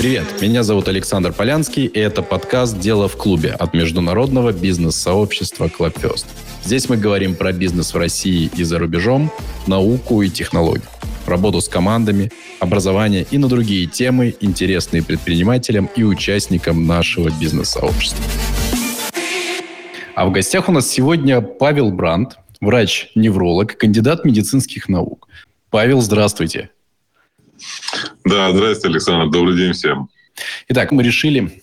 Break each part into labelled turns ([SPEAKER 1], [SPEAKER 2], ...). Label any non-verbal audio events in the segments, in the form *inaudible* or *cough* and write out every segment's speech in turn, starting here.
[SPEAKER 1] Привет, меня зовут Александр Полянский, и это подкаст «Дело в клубе» от международного бизнес-сообщества Clubfest. Здесь мы говорим про бизнес в России и за рубежом, науку и технологии, работу с командами, образование и на другие темы, интересные предпринимателям и участникам нашего бизнес-сообщества. А в гостях у нас сегодня Павел Бранд, врач-невролог, кандидат медицинских наук. Павел, здравствуйте.
[SPEAKER 2] Да, здравствуйте, Александр. Добрый день всем.
[SPEAKER 1] Итак, мы решили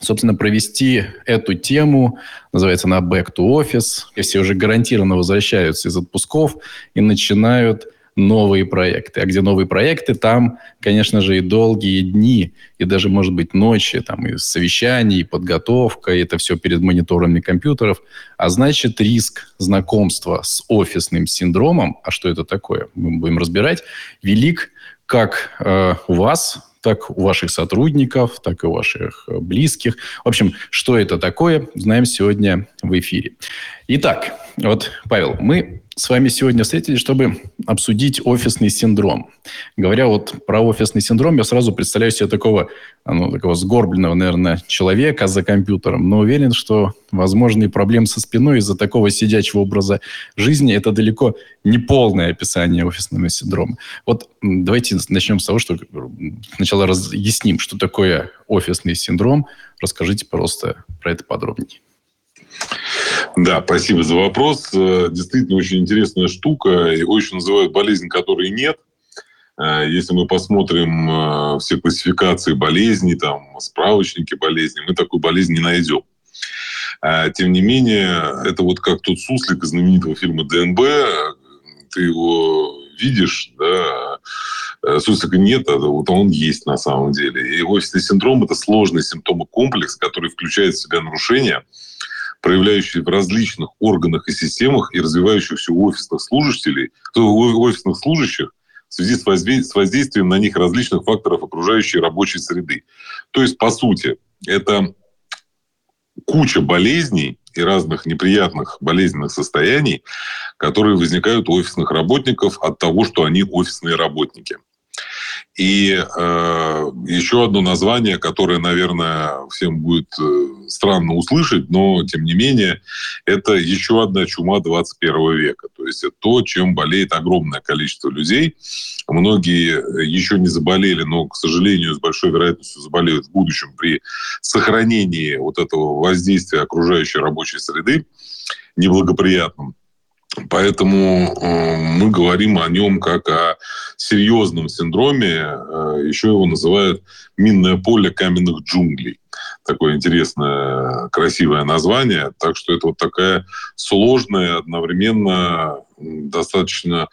[SPEAKER 1] собственно, провести эту тему, называется она Back to Office. И все уже гарантированно возвращаются из отпусков и начинают новые проекты. А где новые проекты, там, конечно же, и долгие дни, и даже, может быть, ночи, там и совещания, и подготовка, и это все перед мониторами компьютеров. А значит, риск знакомства с офисным синдромом, а что это такое, мы будем разбирать, велик как э, у вас, так у ваших сотрудников, так и у ваших э, близких. В общем, что это такое, знаем сегодня в эфире. Итак, вот, Павел, мы с вами сегодня встретились, чтобы обсудить офисный синдром. Говоря вот про офисный синдром, я сразу представляю себе такого, ну, такого сгорбленного, наверное, человека за компьютером, но уверен, что возможные проблемы со спиной из-за такого сидячего образа жизни – это далеко не полное описание офисного синдрома. Вот давайте начнем с того, что сначала разъясним, что такое офисный синдром. Расскажите, пожалуйста, про это подробнее.
[SPEAKER 2] Да, спасибо за вопрос. Э, действительно очень интересная штука. Его еще называют болезнь, которой нет. Э, если мы посмотрим э, все классификации болезней, там, справочники болезней, мы такую болезнь не найдем. Тем не менее, это вот как тот суслик из знаменитого фильма ДНБ. Ты его видишь, да, суслика нет, а вот он есть на самом деле. И офисный синдром – это сложный симптомы комплекс, который включает в себя нарушения – проявляющие в различных органах и системах и развивающихся у офисных служащих, у офисных служащих в связи с воздействием на них различных факторов окружающей рабочей среды. То есть, по сути, это куча болезней и разных неприятных болезненных состояний, которые возникают у офисных работников от того, что они офисные работники. И э, еще одно название, которое, наверное, всем будет э, странно услышать, но тем не менее, это еще одна чума 21 века. То есть это то, чем болеет огромное количество людей. Многие еще не заболели, но, к сожалению, с большой вероятностью заболеют в будущем при сохранении вот этого воздействия окружающей рабочей среды неблагоприятным. Поэтому э, мы говорим о нем как о серьезном синдроме. Э, еще его называют минное поле каменных джунглей. Такое интересное, красивое название. Так что это вот такая сложная, одновременно достаточно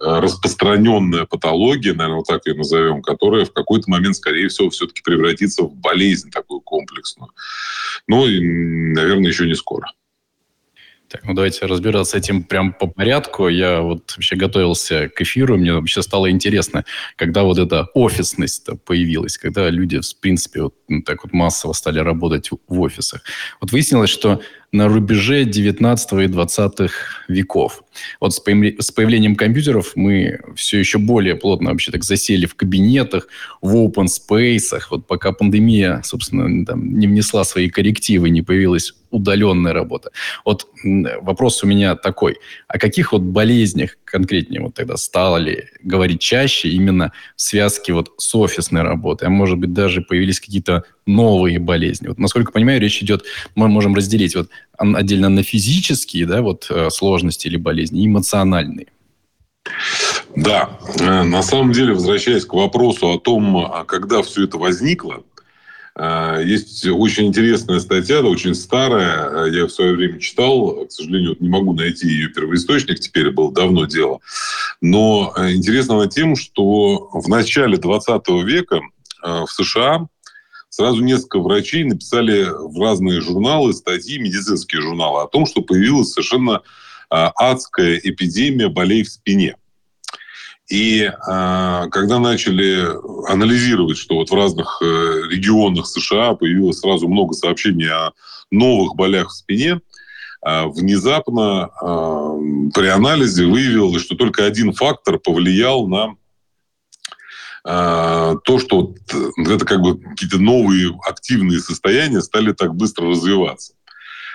[SPEAKER 2] э, распространенная патология, наверное, вот так ее назовем, которая в какой-то момент, скорее всего, все-таки превратится в болезнь такую комплексную. Ну и, наверное, еще не скоро.
[SPEAKER 1] Так, ну давайте разбираться с этим прям по порядку. Я вот вообще готовился к эфиру, мне вообще стало интересно, когда вот эта офисность появилась, когда люди, в принципе, вот ну, так вот массово стали работать в офисах. Вот выяснилось, что на рубеже 19 и 20 веков. Вот с, появлением компьютеров мы все еще более плотно вообще так засели в кабинетах, в open space. Вот пока пандемия, собственно, там, не внесла свои коррективы, не появилась удаленная работа. Вот вопрос у меня такой. О каких вот болезнях конкретнее вот тогда стали говорить чаще именно в связке вот с офисной работой? А может быть, даже появились какие-то новые болезни? Вот, насколько понимаю, речь идет, мы можем разделить вот отдельно на физические да, вот, э, сложности или болезни, эмоциональные.
[SPEAKER 2] Да, э, на самом деле, возвращаясь к вопросу о том, а когда все это возникло, есть очень интересная статья, да, очень старая, я в свое время читал, к сожалению, не могу найти ее первоисточник, теперь было давно дело. Но интересно она тем, что в начале 20 века в США сразу несколько врачей написали в разные журналы, статьи, медицинские журналы о том, что появилась совершенно а, адская эпидемия болей в спине. И а, когда начали анализировать, что вот в разных э, регионах США появилось сразу много сообщений о новых болях в спине, а, внезапно при анализе выявилось, что только один фактор повлиял на то, что это как бы какие-то новые активные состояния стали так быстро развиваться.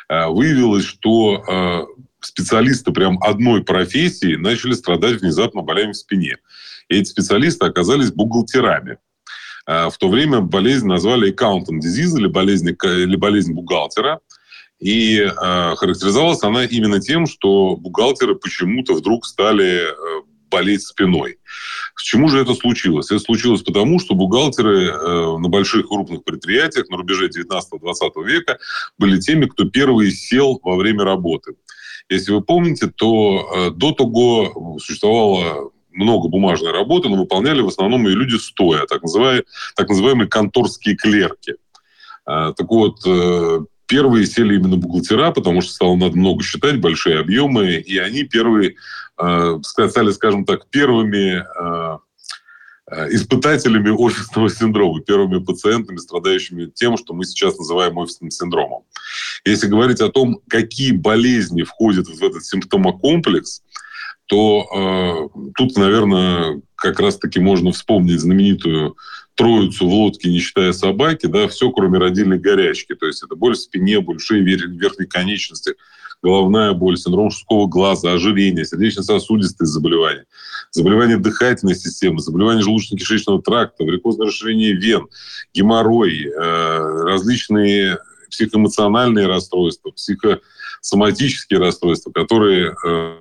[SPEAKER 2] Выявилось, что специалисты прям одной профессии начали страдать внезапно болями в спине. И эти специалисты оказались бухгалтерами. В то время болезнь назвали accountant disease или болезнь, или болезнь бухгалтера. И э, характеризовалась она именно тем, что бухгалтеры почему-то вдруг стали э, болеть спиной. К чему же это случилось? Это случилось потому, что бухгалтеры э, на больших крупных предприятиях на рубеже 19-20 века были теми, кто первый сел во время работы. Если вы помните, то э, до того существовало много бумажной работы, но выполняли в основном ее люди стоя, так называемые, так называемые конторские клерки. Э, так вот, э, Первые сели именно бухгалтера, потому что стало надо много считать, большие объемы, и они первые стали, скажем так, первыми испытателями офисного синдрома, первыми пациентами, страдающими тем, что мы сейчас называем офисным синдромом. Если говорить о том, какие болезни входят в этот симптомокомплекс, то э, тут, наверное, как раз-таки можно вспомнить знаменитую троицу в лодке, не считая собаки, да, все, кроме родильной горячки. То есть это боль в спине, боль в шее, верхней конечности, головная боль, синдром шестого глаза, ожирение, сердечно-сосудистые заболевания, заболевания дыхательной системы, заболевания желудочно-кишечного тракта, варикозное расширение вен, геморрой, э, различные психоэмоциональные расстройства, психосоматические расстройства, которые э,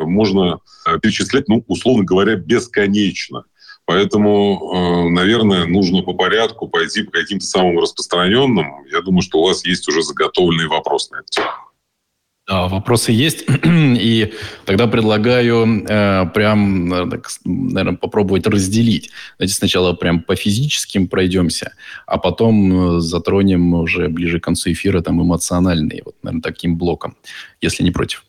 [SPEAKER 2] можно э, перечислять, ну, условно говоря, бесконечно. Поэтому, э, наверное, нужно по порядку пойти по каким-то самым распространенным. Я думаю, что у вас есть уже заготовленный вопрос на эту тему.
[SPEAKER 1] Да, вопросы есть. *clears throat* И тогда предлагаю э, прям, наверное, попробовать разделить. Давайте сначала прям по физическим пройдемся, а потом э, затронем уже ближе к концу эфира там эмоциональные, вот, наверное, таким блоком, если не против.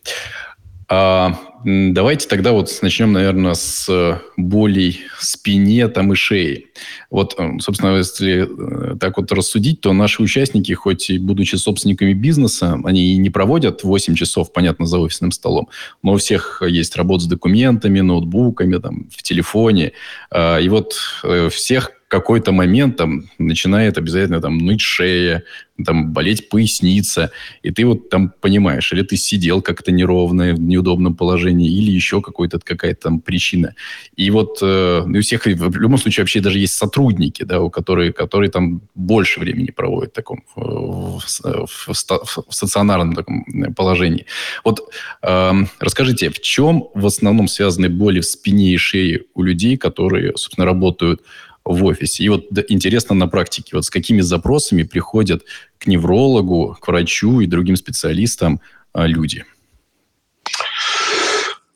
[SPEAKER 1] А, давайте тогда вот начнем, наверное, с болей в спине там и шеи. Вот, э, собственно, если э, так вот рассудить, то наши участники, хоть и будучи собственниками бизнеса, они и не проводят 8 часов, понятно, за офисным столом, но у всех есть работа с документами, ноутбуками, там, в телефоне. А, и вот э, всех какой-то момент там начинает обязательно там ныть шея, там болеть поясница, и ты вот там понимаешь, или ты сидел как-то неровно, в неудобном положении, или еще какой-то какая-то там причина. И вот э, у всех в любом случае вообще даже есть сотрудники, да, у которых, которые там больше времени проводят в таком в, в, в, в стационарном таком положении. Вот э, расскажите, в чем в основном связаны боли в спине и шее у людей, которые, собственно, работают в офисе. И вот интересно на практике, вот с какими запросами приходят к неврологу, к врачу и другим специалистам а, люди?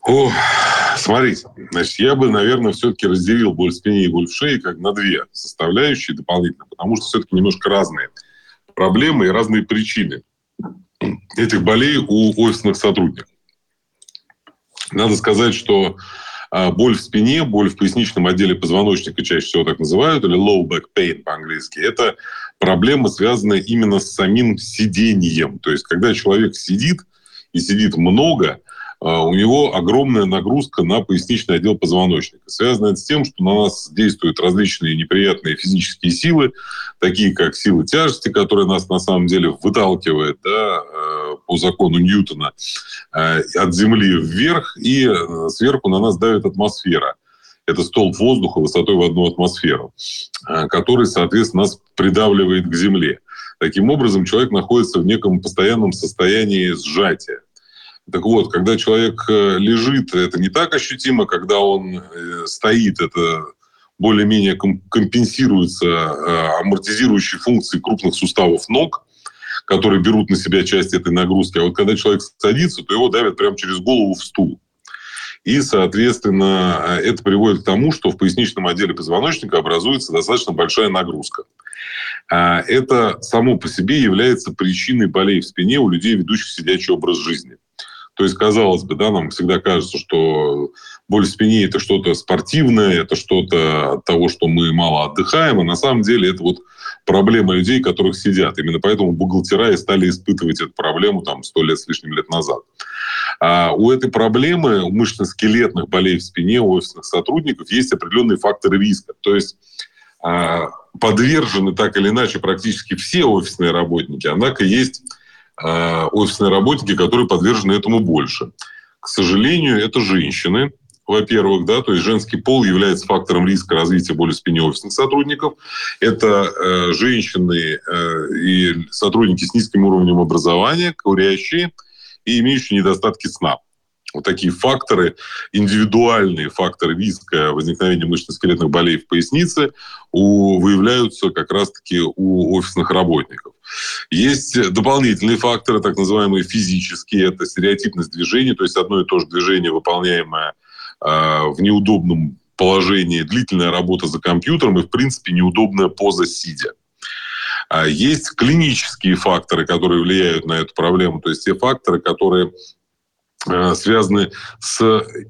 [SPEAKER 2] О, смотрите, значит, я бы, наверное, все-таки разделил боль в спине и боль в шее как на две составляющие дополнительно, потому что все-таки немножко разные проблемы и разные причины этих болей у офисных сотрудников. Надо сказать, что боль в спине, боль в поясничном отделе позвоночника, чаще всего так называют, или low back pain по-английски, это проблема, связанная именно с самим сидением. То есть, когда человек сидит, и сидит много, а, у него огромная нагрузка на поясничный отдел позвоночника. Связано это с тем, что на нас действуют различные неприятные физические силы, такие как сила тяжести, которая нас на самом деле выталкивает да, э, по закону Ньютона э, от Земли вверх, и э, сверху на нас давит атмосфера. Это столб воздуха высотой в одну атмосферу, который, соответственно, нас придавливает к Земле. Таким образом, человек находится в неком постоянном состоянии сжатия. Так вот, когда человек э, лежит, это не так ощутимо, когда он э, стоит, это более-менее компенсируется э, амортизирующей функцией крупных суставов ног, которые берут на себя часть этой нагрузки. А вот когда человек садится, то его давят прямо через голову в стул. И, соответственно, это приводит к тому, что в поясничном отделе позвоночника образуется достаточно большая нагрузка. А это само по себе является причиной болей в спине у людей, ведущих сидячий образ жизни. То есть, казалось бы, да, нам всегда кажется, что боль в спине – это что-то спортивное, это что-то от того, что мы мало отдыхаем, а на самом деле это вот проблема людей, которых сидят. Именно поэтому бухгалтера и стали испытывать эту проблему там сто лет с лишним лет назад. А у этой проблемы, у мышечно-скелетных болей в спине у офисных сотрудников есть определенные факторы риска. То есть а, подвержены так или иначе практически все офисные работники, однако есть офисные работники, которые подвержены этому больше. К сожалению, это женщины, во-первых, да, то есть женский пол является фактором риска развития боли в спине офисных сотрудников. Это э, женщины э, и сотрудники с низким уровнем образования, курящие и имеющие недостатки сна. Вот такие факторы, индивидуальные факторы риска возникновения мышечно-скелетных болей в пояснице у, выявляются как раз-таки у офисных работников. Есть дополнительные факторы, так называемые физические, это стереотипность движения, то есть одно и то же движение, выполняемое а, в неудобном положении, длительная работа за компьютером и, в принципе, неудобная поза сидя. А есть клинические факторы, которые влияют на эту проблему, то есть те факторы, которые Э, связаны с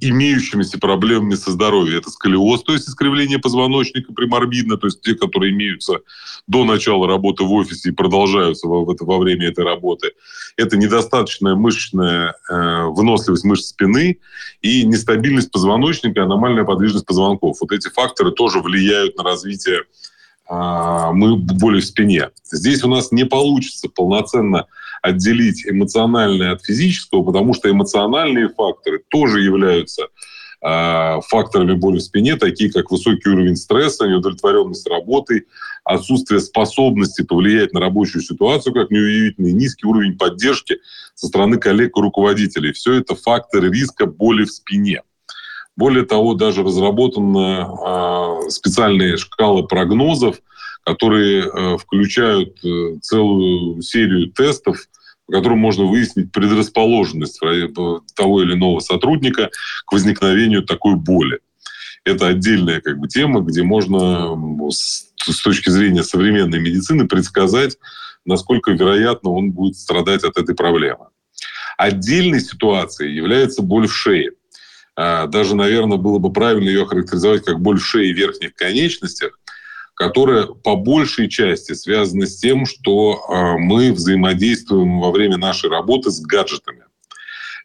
[SPEAKER 2] имеющимися проблемами со здоровьем. Это сколиоз, то есть искривление позвоночника приморбидно, то есть те, которые имеются до начала работы в офисе и продолжаются во, во время этой работы. Это недостаточная мышечная э, выносливость мышц спины и нестабильность позвоночника, аномальная подвижность позвонков. Вот эти факторы тоже влияют на развитие э, мы боли в спине. Здесь у нас не получится полноценно отделить эмоциональное от физического, потому что эмоциональные факторы тоже являются э, факторами боли в спине, такие как высокий уровень стресса, неудовлетворенность работой, отсутствие способности повлиять на рабочую ситуацию, как неудивительно, низкий уровень поддержки со стороны коллег и руководителей. Все это факторы риска боли в спине. Более того, даже разработаны э, специальные шкалы прогнозов, которые э, включают э, целую серию тестов, по которым можно выяснить предрасположенность того или иного сотрудника к возникновению такой боли. Это отдельная как бы, тема, где можно с точки зрения современной медицины предсказать, насколько вероятно он будет страдать от этой проблемы. Отдельной ситуацией является боль в шее. А, даже, наверное, было бы правильно ее характеризовать как боль в шее и верхних конечностях, которая по большей части связана с тем, что а, мы взаимодействуем во время нашей работы с гаджетами.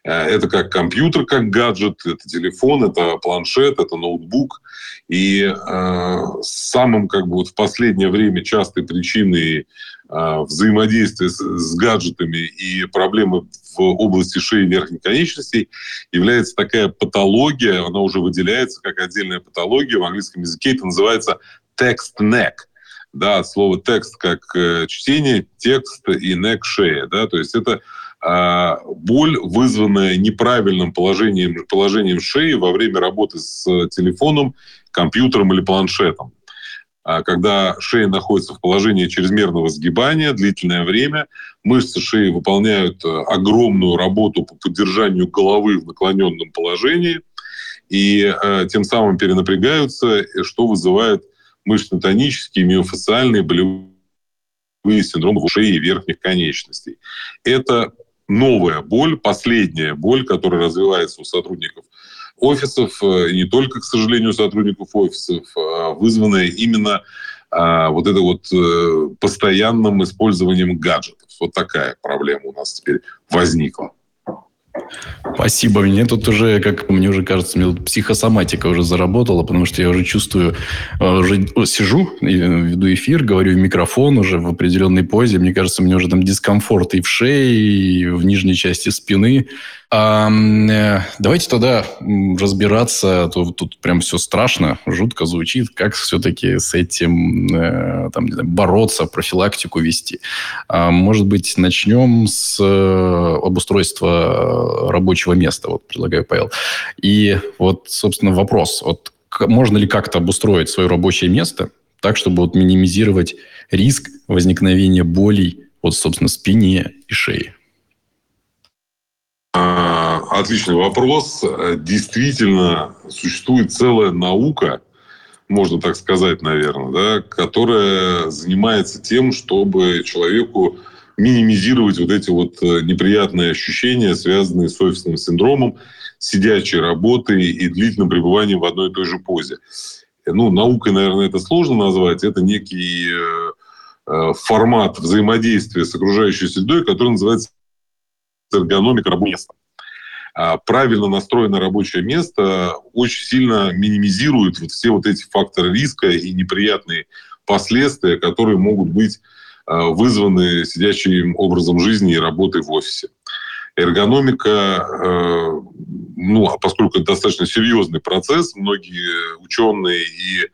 [SPEAKER 2] Э, это как компьютер, как гаджет, это телефон, это планшет, это ноутбук. И э, самым как бы вот в последнее время частой причиной э, взаимодействия с, с гаджетами и проблемы в области шеи и верхних конечностей является такая патология, она уже выделяется как отдельная патология, в английском языке это называется text neck. Да, от слова текст как э, чтение, текст и neck шея. Да, то есть это э, боль, вызванная неправильным положением, положением шеи во время работы с телефоном, компьютером или планшетом. А когда шея находится в положении чрезмерного сгибания длительное время, мышцы шеи выполняют э, огромную работу по поддержанию головы в наклоненном положении и э, тем самым перенапрягаются, что вызывает мышечно-тонические, миофасциальные болевые синдромы в шее и верхних конечностей. Это новая боль, последняя боль, которая развивается у сотрудников офисов, э, и не только, к сожалению, сотрудников офисов, а вызванная именно а, вот это вот э, постоянным использованием гаджетов. Вот такая проблема у нас теперь возникла.
[SPEAKER 1] Спасибо. Мне тут уже, как мне уже кажется, мне тут психосоматика уже заработала, потому что я уже чувствую, э, уже сижу, веду эфир, говорю в микрофон уже в определенной позе. Мне кажется, мне уже там дискомфорт и в шее, и в нижней части спины. А, э, давайте тогда разбираться. Тут, тут прям все страшно, жутко звучит. Как все-таки с этим э, там, знаю, бороться, профилактику вести? А, может быть, начнем с э, обустройства рабочего места. Вот предлагаю, Павел. И вот, собственно, вопрос. Вот можно ли как-то обустроить свое рабочее место так, чтобы вот минимизировать риск возникновения болей вот, собственно, спине и шее?
[SPEAKER 2] А, отличный вопрос. Действительно, существует целая наука, можно так сказать, наверное, да, которая занимается тем, чтобы человеку минимизировать вот эти вот э, неприятные ощущения, связанные с офисным синдромом, сидячей работой и длительным пребыванием в одной и той же позе. Ну, наукой, наверное, это сложно назвать. Это некий э, э, формат взаимодействия с окружающей средой, который называется эргономика рабочего места. А правильно настроенное рабочее место очень сильно минимизирует вот все вот эти факторы риска и неприятные последствия, которые могут быть а, вызваны сидящим образом жизни и работой в офисе. Эргономика, э, ну, а поскольку это достаточно серьезный процесс, многие ученые и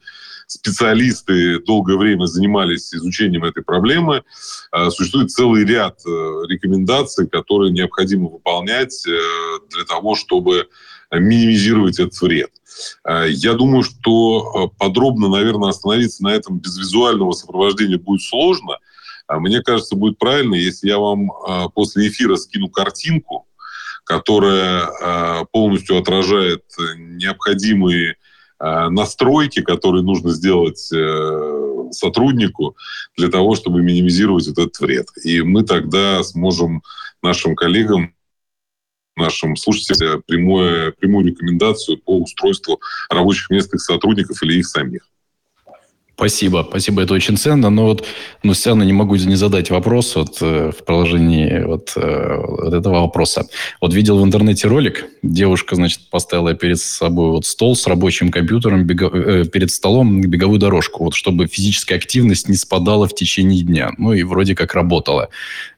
[SPEAKER 2] специалисты долгое время занимались изучением этой проблемы. А, существует целый ряд э, рекомендаций, которые необходимо выполнять э, для того, чтобы минимизировать этот вред. Я думаю, что э, подробно, наверное, остановиться на этом без визуального сопровождения будет сложно. А мне кажется, будет правильно, если я вам после эфира скину картинку, которая полностью отражает необходимые Э, настройки, которые нужно сделать э, сотруднику для того, чтобы минимизировать этот вред. И мы тогда сможем нашим коллегам нашим слушателям прямую, прямую рекомендацию по устройству рабочих мест их сотрудников или их самих.
[SPEAKER 1] Спасибо, спасибо, это очень ценно. Но вот, ну, все равно не могу не задать вопрос вот, э, в продолжении вот, э, вот этого вопроса. Вот видел в интернете ролик, девушка, значит, поставила перед собой вот стол с рабочим компьютером, бего, э, перед столом беговую дорожку, вот, чтобы физическая активность не спадала в течение дня. Ну, и вроде как работала.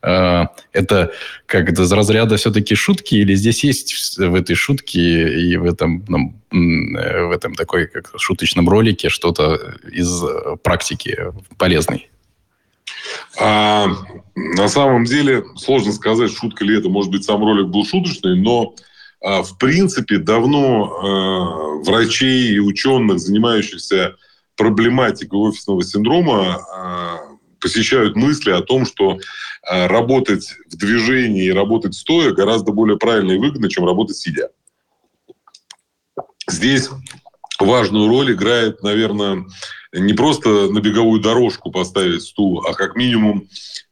[SPEAKER 1] Э, это как это из разряда все-таки шутки, или здесь есть в этой шутке и в этом ну, в этом такой как шуточном ролике что-то из практики полезной?
[SPEAKER 2] А, на самом деле сложно сказать, шутка ли это. Может быть, сам ролик был шуточный, но а, в принципе давно а, врачей и ученых, занимающихся проблематикой офисного синдрома, а, посещают мысли о том, что а, работать в движении и работать стоя гораздо более правильно и выгодно, чем работать сидя. Здесь важную роль играет, наверное, не просто на беговую дорожку поставить стул, а как минимум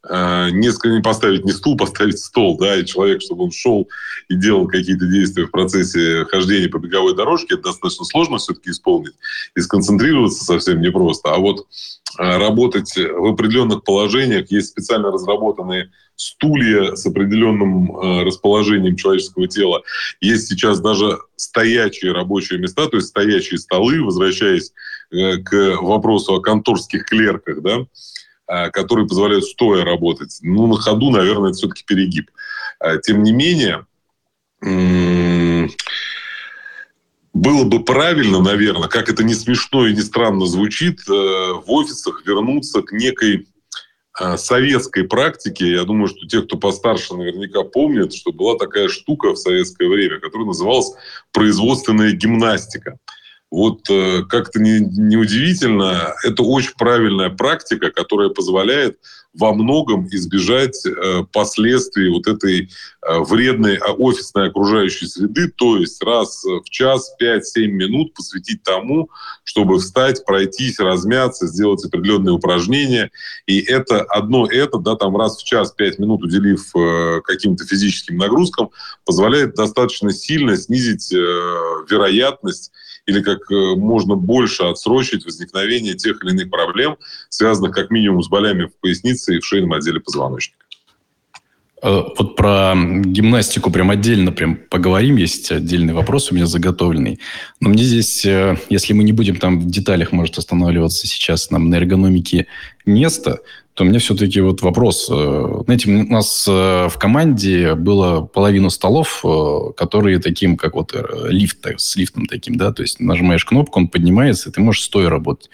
[SPEAKER 2] э, несколько не поставить не стул, поставить стол, да, и человек, чтобы он шел и делал какие-то действия в процессе хождения по беговой дорожке, это достаточно сложно все-таки исполнить, и сконцентрироваться совсем непросто. А вот работать в определенных положениях, есть специально разработанные стулья с определенным э, расположением человеческого тела. Есть сейчас даже стоячие рабочие места, то есть стоячие столы, возвращаясь э, к вопросу о конторских клерках, да, э, которые позволяют стоя работать. Ну, на ходу, наверное, это все-таки перегиб. Э, тем не менее, было бы правильно, наверное, как это не смешно и не странно звучит, э, в офисах вернуться к некой Э, советской практики, я думаю, что те, кто постарше, наверняка помнят, что была такая штука в советское время, которая называлась производственная гимнастика. Вот э, как-то неудивительно, не это очень правильная практика, которая позволяет во многом избежать э, последствий вот этой э, вредной а, офисной окружающей среды, то есть раз в час 5-7 минут посвятить тому, чтобы встать, пройтись, размяться, сделать определенные упражнения. И это одно это, да, там раз в час 5 минут уделив э, каким-то физическим нагрузкам, позволяет достаточно сильно снизить вероятность или как э, можно больше отсрочить возникновение тех или иных проблем, связанных как минимум с болями в пояснице и в шейном отделе позвоночника.
[SPEAKER 1] Э, вот про гимнастику прям отдельно прям поговорим. Есть отдельный вопрос у меня заготовленный. Но мне здесь, э, если мы не будем там в деталях, может, останавливаться сейчас нам на эргономике места, то у меня все-таки вот вопрос. Э, знаете, у нас в команде было половина столов, которые таким, как вот лифт, с лифтом таким, да, то есть нажимаешь кнопку, он поднимается, и ты можешь стоя работать.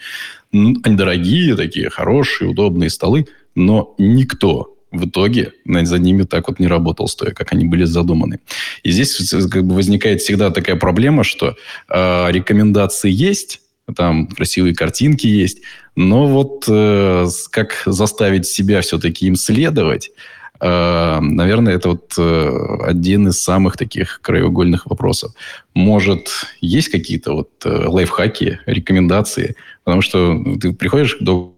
[SPEAKER 1] Они дорогие, такие хорошие, удобные столы, но никто в итоге за ними так вот не работал стоя, как они были задуманы. И здесь как бы возникает всегда такая проблема, что э, рекомендации есть, там красивые картинки есть, но вот э, как заставить себя все-таки им следовать, э, наверное, это вот э, один из самых таких краеугольных вопросов. Может, есть какие-то вот э, лайфхаки, рекомендации? Потому что ты приходишь к доктору,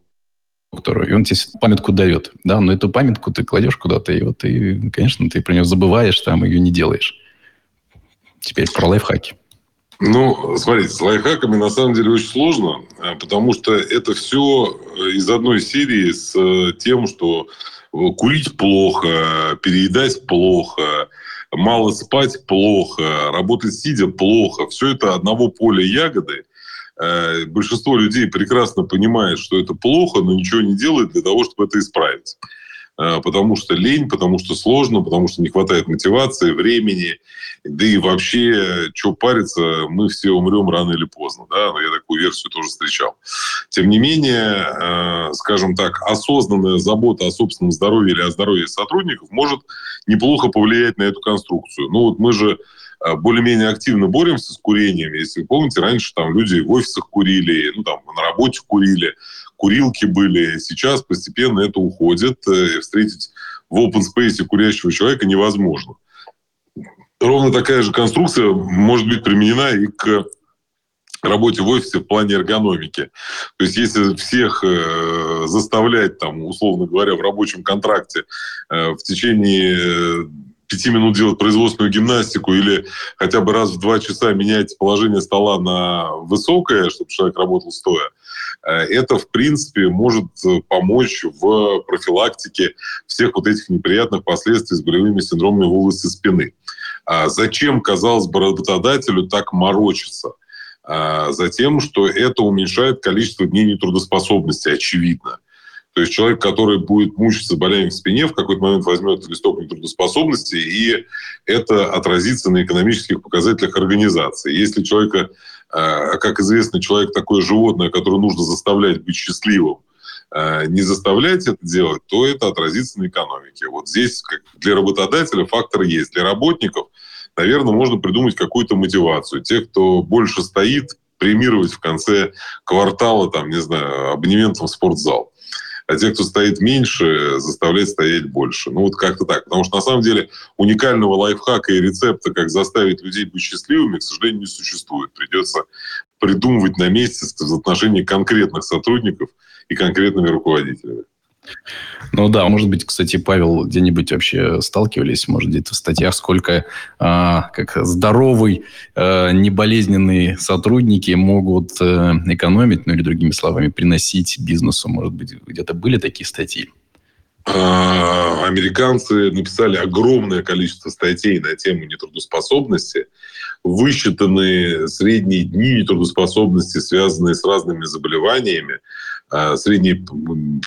[SPEAKER 1] доктору, и он тебе памятку дает, да, но эту памятку ты кладешь куда-то, и вот, и, конечно, ты про нее забываешь, там, ее не делаешь. Теперь про лайфхаки.
[SPEAKER 2] Ну, смотрите, с лайфхаками на самом деле очень сложно, а, потому что это все из одной серии с тем, что курить плохо, переедать плохо, мало спать плохо, работать сидя плохо. Все это одного поля ягоды. Э, большинство людей прекрасно понимает, что это плохо, но ничего не делает для того, чтобы это исправить. Э, потому что лень, потому что сложно, потому что не хватает мотивации, времени, да и вообще, что париться, мы все умрем рано или поздно. Да? Я такую версию тоже встречал. Тем не менее, э, скажем так, осознанная забота о собственном здоровье или о здоровье сотрудников может неплохо повлиять на эту конструкцию. Ну вот мы же э, более-менее активно боремся с курением. Если вы помните, раньше там люди в офисах курили, ну там на работе курили курилки были. Сейчас постепенно это уходит. Э, встретить в open space курящего человека невозможно. Ровно такая же конструкция может быть применена и к работе в офисе в плане эргономики. То есть если всех э, заставлять, там, условно говоря, в рабочем контракте э, в течение э, пяти минут делать производственную гимнастику или хотя бы раз в два часа менять положение стола на высокое, чтобы человек работал стоя, это, в принципе, может помочь в профилактике всех вот этих неприятных последствий с болевыми синдромами в области спины. А зачем, казалось бы, работодателю так морочиться? А затем, что это уменьшает количество дней нетрудоспособности, очевидно. То есть человек, который будет мучиться болями в спине, в какой-то момент возьмет листок нетрудоспособности, и это отразится на экономических показателях организации. Если человека, как известно, человек такое животное, которое нужно заставлять быть счастливым, а, не заставлять это делать, то это отразится на экономике. Вот здесь для работодателя фактор есть. Для работников, наверное, можно придумать какую-то мотивацию. Те, кто больше стоит, премировать в конце квартала, там, не знаю, абонементом в спортзал а те, кто стоит меньше, заставлять стоять больше. Ну, вот как-то так. Потому что, на самом деле, уникального лайфхака и рецепта, как заставить людей быть счастливыми, к сожалению, не существует. Придется придумывать на месте в отношении конкретных сотрудников и конкретными руководителями.
[SPEAKER 1] Ну да, может быть, кстати, Павел, где-нибудь вообще сталкивались, может, где-то в статьях, сколько а, как здоровый, а, неболезненные сотрудники могут а, экономить, ну или другими словами, приносить бизнесу. Может быть, где-то были такие статьи?
[SPEAKER 2] А, американцы написали огромное количество статей на тему нетрудоспособности. Высчитаны средние дни нетрудоспособности, связанные с разными заболеваниями. А, средний,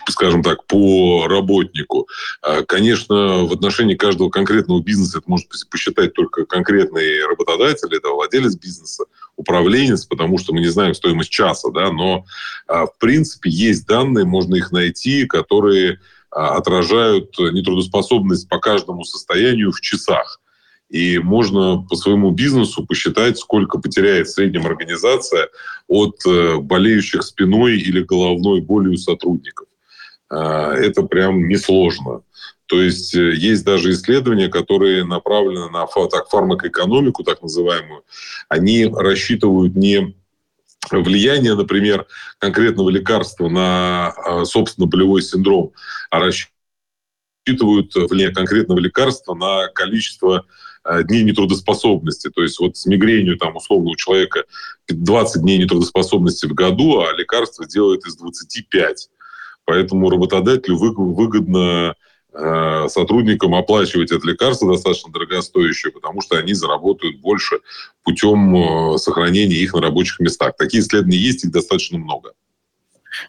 [SPEAKER 2] скажем так, по работнику. А, конечно, в отношении каждого конкретного бизнеса это может посчитать только конкретный работодатель, это владелец бизнеса, управленец, потому что мы не знаем стоимость часа, да, но в принципе есть данные, можно их найти, которые отражают нетрудоспособность по каждому состоянию в часах. И можно по своему бизнесу посчитать, сколько потеряет в среднем организация от э, болеющих спиной или головной болью сотрудников. А, это прям несложно. То есть э, есть даже исследования, которые направлены на так, фармакоэкономику, так называемую. Они рассчитывают не влияние, например, конкретного лекарства на, а, собственно, болевой синдром, а рассчитывают влияние конкретного лекарства на количество Э, дней нетрудоспособности. То есть вот с мигренью там условно у человека 20 дней нетрудоспособности в году, а лекарство делает из 25. Поэтому работодателю выгодно сотрудникам оплачивать это лекарство достаточно дорогостоящее, потому что они заработают больше путем э, сохранения их на рабочих местах. Такие исследования есть, их достаточно много.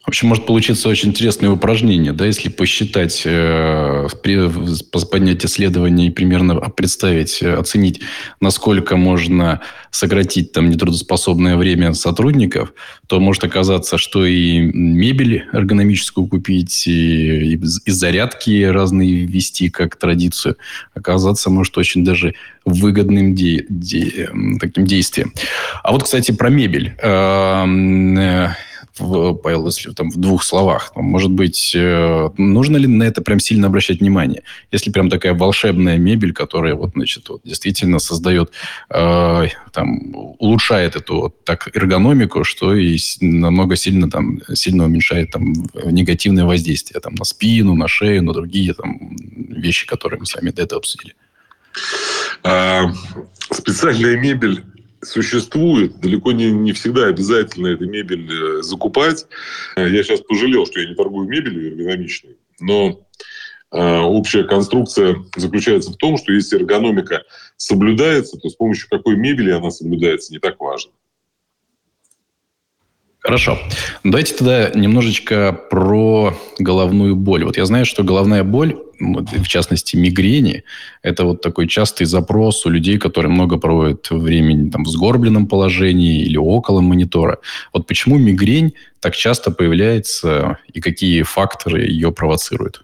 [SPEAKER 1] В общем, может получиться очень интересное упражнение, да, если посчитать, э, поднять исследование и примерно представить, э, оценить, насколько можно сократить там нетрудоспособное время сотрудников, то может оказаться, что и мебель эргономическую купить, и, и зарядки разные ввести как традицию, оказаться может очень даже выгодным де, де, таким действием. А вот, кстати, про мебель. В, если там в двух словах, может быть, э, нужно ли на это прям сильно обращать внимание? Если прям такая волшебная мебель, которая вот, значит, вот, действительно создает, э, там, улучшает эту вот, так эргономику, что и намного сильно там, сильно уменьшает там негативное воздействие там на спину, на шею, на другие там вещи, которые мы с вами до этого обсудили.
[SPEAKER 2] А, специальная мебель существует. Далеко не, не всегда обязательно эту мебель э, закупать. Я сейчас пожалел, что я не торгую мебелью эргономичной. Но общая конструкция заключается в том, что если эргономика соблюдается, то с помощью какой мебели она соблюдается, не так важно.
[SPEAKER 1] Хорошо. Давайте тогда немножечко про головную боль. Вот я знаю, что головная боль, в частности мигрени, это вот такой частый запрос у людей, которые много проводят времени там, в сгорбленном положении или около монитора. Вот почему мигрень так часто появляется и какие факторы ее провоцируют?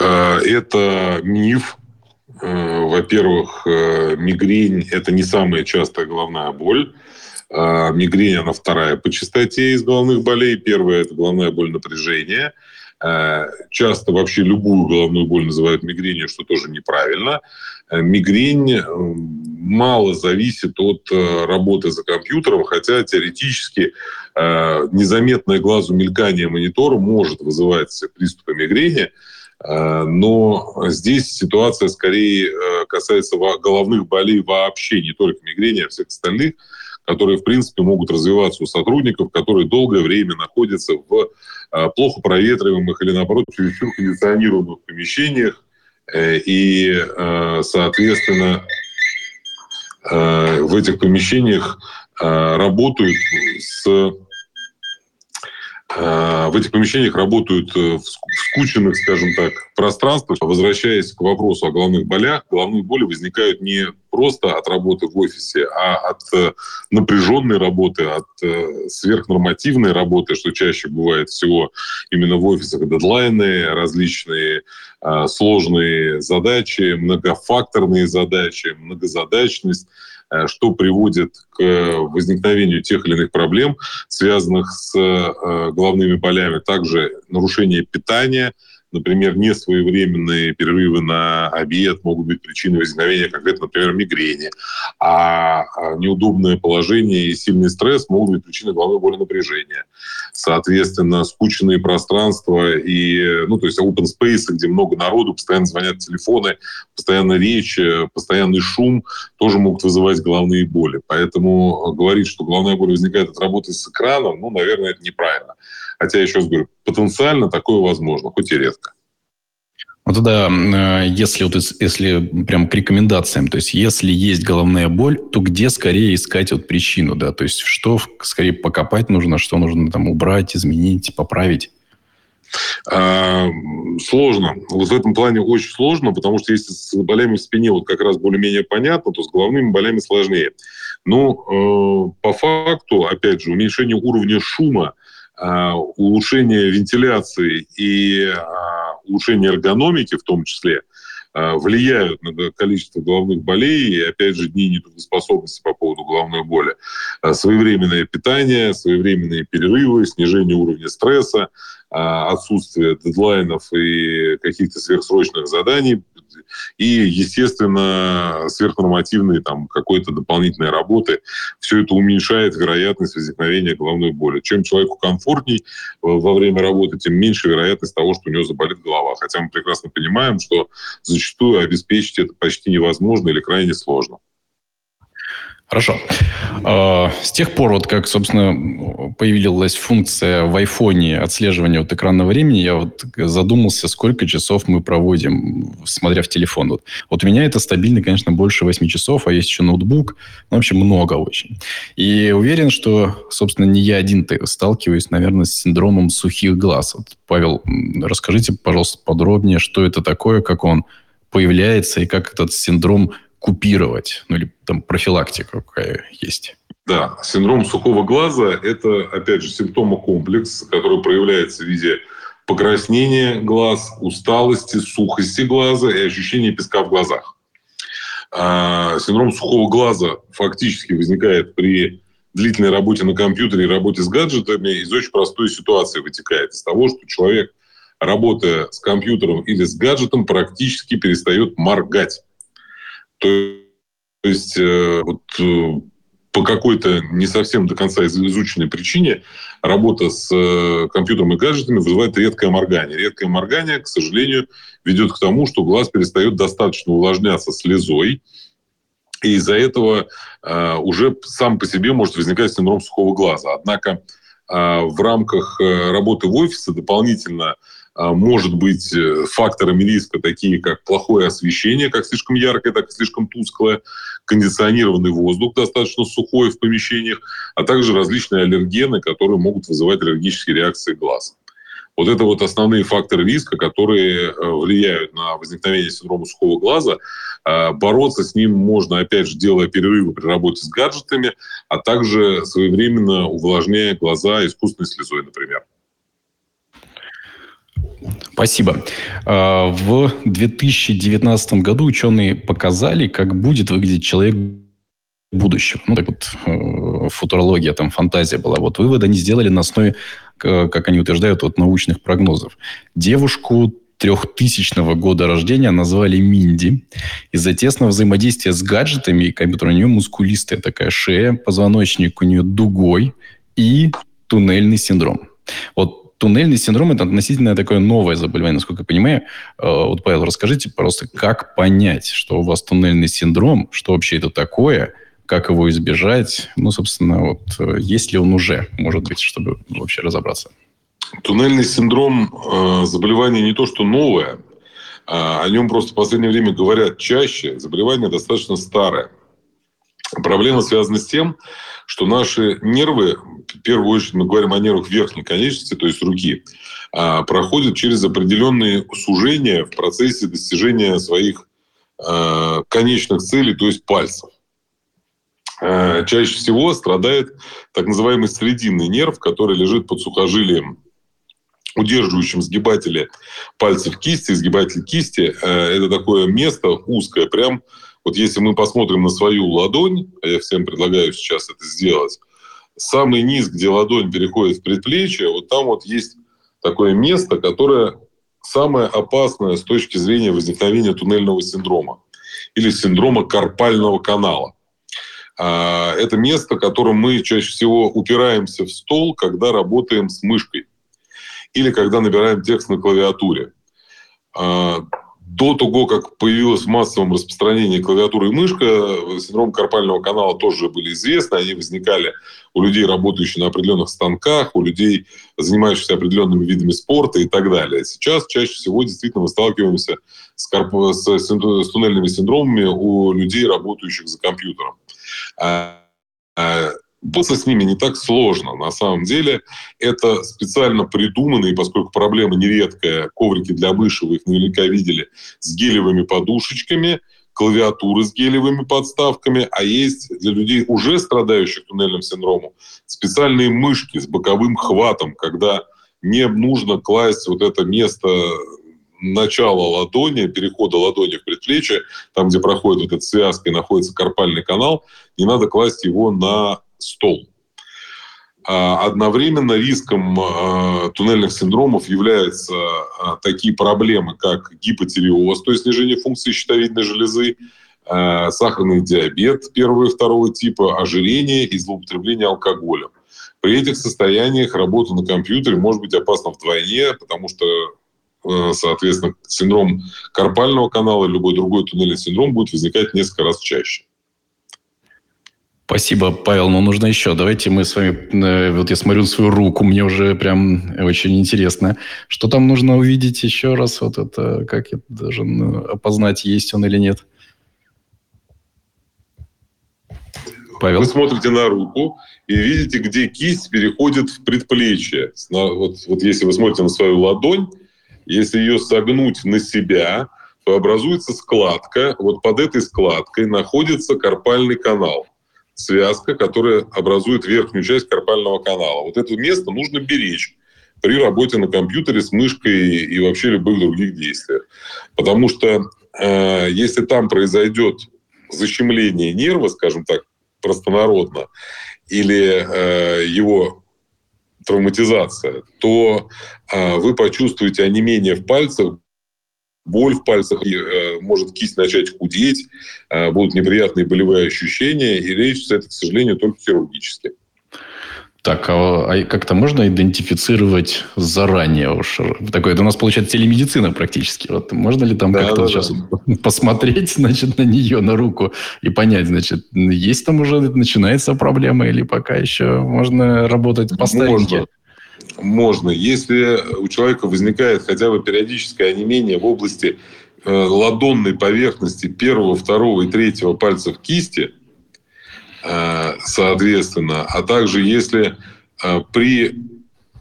[SPEAKER 2] Э, это миф. Э, во-первых, э, мигрень – это не самая частая головная боль. А, мигрень, она вторая по частоте из головных болей. Первая – это головная боль напряжения. А, часто вообще любую головную боль называют мигренью, что тоже неправильно. А, мигрень мало зависит от э, работы за компьютером, хотя теоретически незаметное глазу мелькание монитора может вызывать приступы мигрени, но здесь ситуация скорее э, касается головных болей вообще, не только мигрени, а всех остальных – которые, в принципе, могут развиваться у сотрудников, которые долгое время находятся в а, плохо проветриваемых или, наоборот, чересчур кондиционируемых помещениях. Э, и, а, соответственно, а, в этих помещениях работают с в этих помещениях работают э, в скученных, скажем так, пространствах. Возвращаясь к вопросу о головных болях, головные боли возникают не просто от работы в офисе, а от э, напряженной работы, от э, сверхнормативной работы, что чаще бывает всего именно в офисах, дедлайны, различные сложные задачи, многофакторные задачи, многозадачность – Э, что приводит к возникновению тех или иных проблем, связанных с э, головными болями. Также нарушение питания – например, несвоевременные перерывы на обед могут быть причиной возникновения конкретно, например, мигрени, а, а неудобное положение и сильный стресс могут быть причиной головной боли напряжения. Соответственно, скучные пространства и, ну, то есть open space, где много народу, постоянно звонят телефоны, постоянно речь, постоянный шум тоже могут вызывать головные боли. Поэтому говорить, что головная боль возникает от работы с экраном, ну, наверное, это неправильно. Хотя, еще раз говорю, потенциально такое возможно, хоть и редко.
[SPEAKER 1] Ну тогда, э, если, вот, если прям к рекомендациям, то есть если есть головная боль, то где скорее искать вот причину, да, то есть что скорее покопать нужно, что нужно там убрать, изменить, поправить?
[SPEAKER 2] А, сложно. Вот в этом плане очень сложно, потому что если с болями в спине вот как раз более-менее понятно, то с головными болями сложнее. Ну, по факту, опять же, уменьшение уровня шума улучшение вентиляции и а, улучшение эргономики в том числе а, влияют на количество головных болей и, опять же, дни нетрудоспособности по поводу головной боли. Своевременное питание, своевременные перерывы, снижение уровня стресса, отсутствие дедлайнов и каких-то сверхсрочных заданий и, естественно, сверхнормативные там какой-то дополнительной работы. Все это уменьшает вероятность возникновения головной боли. Чем человеку комфортней во время работы, тем меньше вероятность того, что у него заболит голова. Хотя мы прекрасно понимаем, что зачастую обеспечить это почти невозможно или крайне сложно.
[SPEAKER 1] Хорошо. А, с тех пор, вот как, собственно, появилась функция в айфоне отслеживания вот экранного времени, я вот задумался, сколько часов мы проводим, смотря в телефон. Вот, вот у меня это стабильно, конечно, больше 8 часов, а есть еще ноутбук. Ну, общем, много очень. И уверен, что, собственно, не я один сталкиваюсь, наверное, с синдромом сухих глаз. Вот, Павел, расскажите, пожалуйста, подробнее, что это такое, как он появляется и как этот синдром купировать, ну или там профилактика какая есть?
[SPEAKER 2] Да, синдром сухого глаза – это, опять же, симптомокомплекс, который проявляется в виде покраснения глаз, усталости, сухости глаза и ощущения песка в глазах. А синдром сухого глаза фактически возникает при длительной работе на компьютере и работе с гаджетами из очень простой ситуации вытекает. Из того, что человек, работая с компьютером или с гаджетом, практически перестает моргать. То есть э, вот, э, по какой-то не совсем до конца изученной причине работа с э, компьютером и гаджетами вызывает редкое моргание. Редкое моргание, к сожалению, ведет к тому, что глаз перестает достаточно увлажняться слезой, и из-за этого уже сам по себе может возникать синдром сухого глаза. Однако в рамках работы в офисе дополнительно может быть факторами риска такие, как плохое освещение, как слишком яркое, так и слишком тусклое, кондиционированный воздух достаточно сухой в помещениях, а также различные аллергены, которые могут вызывать аллергические реакции глаз. Вот это вот основные факторы риска, которые э, влияют на возникновение синдрома сухого глаза. Э, бороться с ним можно, опять же, делая перерывы при работе с гаджетами, а также своевременно увлажняя глаза искусственной слезой, например.
[SPEAKER 1] Спасибо. Э, в 2019 году ученые показали, как будет выглядеть человек будущего. Ну, так вот, футурология, там, фантазия была. Вот выводы они сделали на основе как они утверждают, от научных прогнозов. Девушку трехтысячного года рождения назвали Минди. Из-за тесного взаимодействия с гаджетами и компьютером у нее мускулистая такая шея, позвоночник у нее дугой и туннельный синдром. Вот туннельный синдром – это относительно такое новое заболевание, насколько я понимаю. Э, вот, Павел, расскажите просто, как понять, что у вас туннельный синдром, что вообще это такое – как его избежать. Ну, собственно, вот э, есть ли он уже, может быть, чтобы вообще разобраться.
[SPEAKER 2] Туннельный синдром э, заболевание не то, что новое, а о нем просто в последнее время говорят чаще. Заболевание достаточно старое. Проблема связана с тем, что наши нервы, в первую очередь мы говорим о нервах верхней конечности, то есть руки, а, проходят через определенные сужения в процессе достижения своих э, конечных целей, то есть пальцев. Э, чаще всего страдает так называемый срединный нерв, который лежит под сухожилием удерживающим сгибатели пальцев кисти, сгибатель кисти. Это такое место узкое, прям вот если мы посмотрим на свою ладонь, а я всем предлагаю сейчас это сделать, самый низ, где ладонь переходит в предплечье, вот там вот есть такое место, которое самое опасное с точки зрения возникновения туннельного синдрома или синдрома карпального канала. А, это место, которым мы чаще всего упираемся в стол, когда работаем с мышкой или когда набираем текст на клавиатуре. А, до того, как появилось в массовом распространении клавиатура и мышка, синдром карпального канала тоже были известны. Они возникали у людей, работающих на определенных станках, у людей, занимающихся определенными видами спорта и так далее. Сейчас чаще всего действительно мы сталкиваемся с, карп... с, с туннельными синдромами у людей, работающих за компьютером. Бороться с ними не так сложно. На самом деле это специально придуманные, поскольку проблема нередкая, коврики для мыши, вы их наверняка видели, с гелевыми подушечками, клавиатуры с гелевыми подставками, а есть для людей, уже страдающих туннельным синдромом, специальные мышки с боковым хватом, когда не нужно класть вот это место начала ладони, перехода ладони в предплечье, там, где проходит вот эта связка и находится карпальный канал, не надо класть его на стол. А одновременно риском а, туннельных синдромов являются а, такие проблемы, как гипотиреоз, то есть снижение функции щитовидной железы, сахарный диабет первого и второго типа, ожирение и злоупотребление алкоголем. При этих состояниях работа на компьютере может быть опасна вдвойне, потому что соответственно, синдром карпального канала, любой другой туннельный синдром будет возникать несколько раз чаще.
[SPEAKER 1] Спасибо, Павел. Но нужно еще. Давайте мы с вами... Э, вот я смотрю на свою руку, мне уже прям очень интересно. Что там нужно увидеть еще раз? Вот это, как я должен опознать, есть он или нет?
[SPEAKER 2] Павел? Вы смотрите на руку и видите, где кисть переходит в предплечье. Вот, вот если вы смотрите на свою ладонь, если ее согнуть на себя, то образуется складка. Вот под этой складкой находится карпальный канал. Связка, которая образует верхнюю часть карпального канала. Вот это место нужно беречь при работе на компьютере с мышкой и вообще любых других действиях. Потому что э, если там произойдет защемление нерва, скажем так, простонародно, или э, его травматизация, то э, вы почувствуете онемение в пальцах, боль в пальцах, и, э, может кисть начать худеть, э, будут неприятные болевые ощущения, и лечится это, к сожалению, только хирургически.
[SPEAKER 1] Так, а, а как-то можно идентифицировать заранее уж? Такое, это у нас получается телемедицина практически. Вот можно ли там да, как-то да, сейчас да. *laughs* посмотреть, значит, на нее, на руку и понять, значит, есть там уже начинается проблема или пока еще можно работать по старинке?
[SPEAKER 2] Можно. Можно. Если у человека возникает хотя бы периодическое онемение в области э, ладонной поверхности первого, второго и третьего пальцев кисти – Э, соответственно, а также если э, при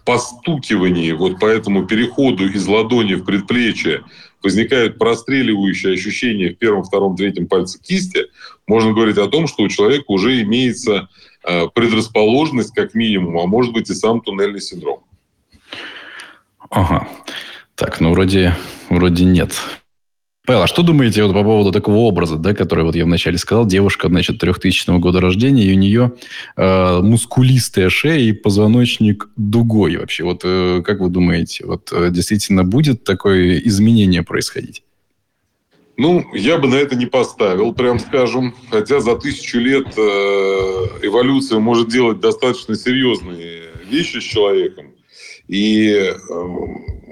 [SPEAKER 2] постукивании вот по этому переходу из ладони в предплечье возникают простреливающие ощущения в первом, втором, третьем пальце кисти, можно говорить о том, что у человека уже имеется предрасположенность как минимум, а может быть и сам туннельный синдром.
[SPEAKER 1] Ага. Так, ну вроде, вроде нет. Павел, а что думаете вот по поводу такого образа, да, который вот я вначале сказал, девушка, значит, 3000 года рождения, и у нее э, мускулистая шея и позвоночник дугой вообще. Вот э, как вы думаете, вот э, действительно будет такое изменение происходить?
[SPEAKER 2] Ну, я бы на это не поставил, прям скажем. Хотя за тысячу лет э, эволюция может делать достаточно серьезные вещи с человеком. И э,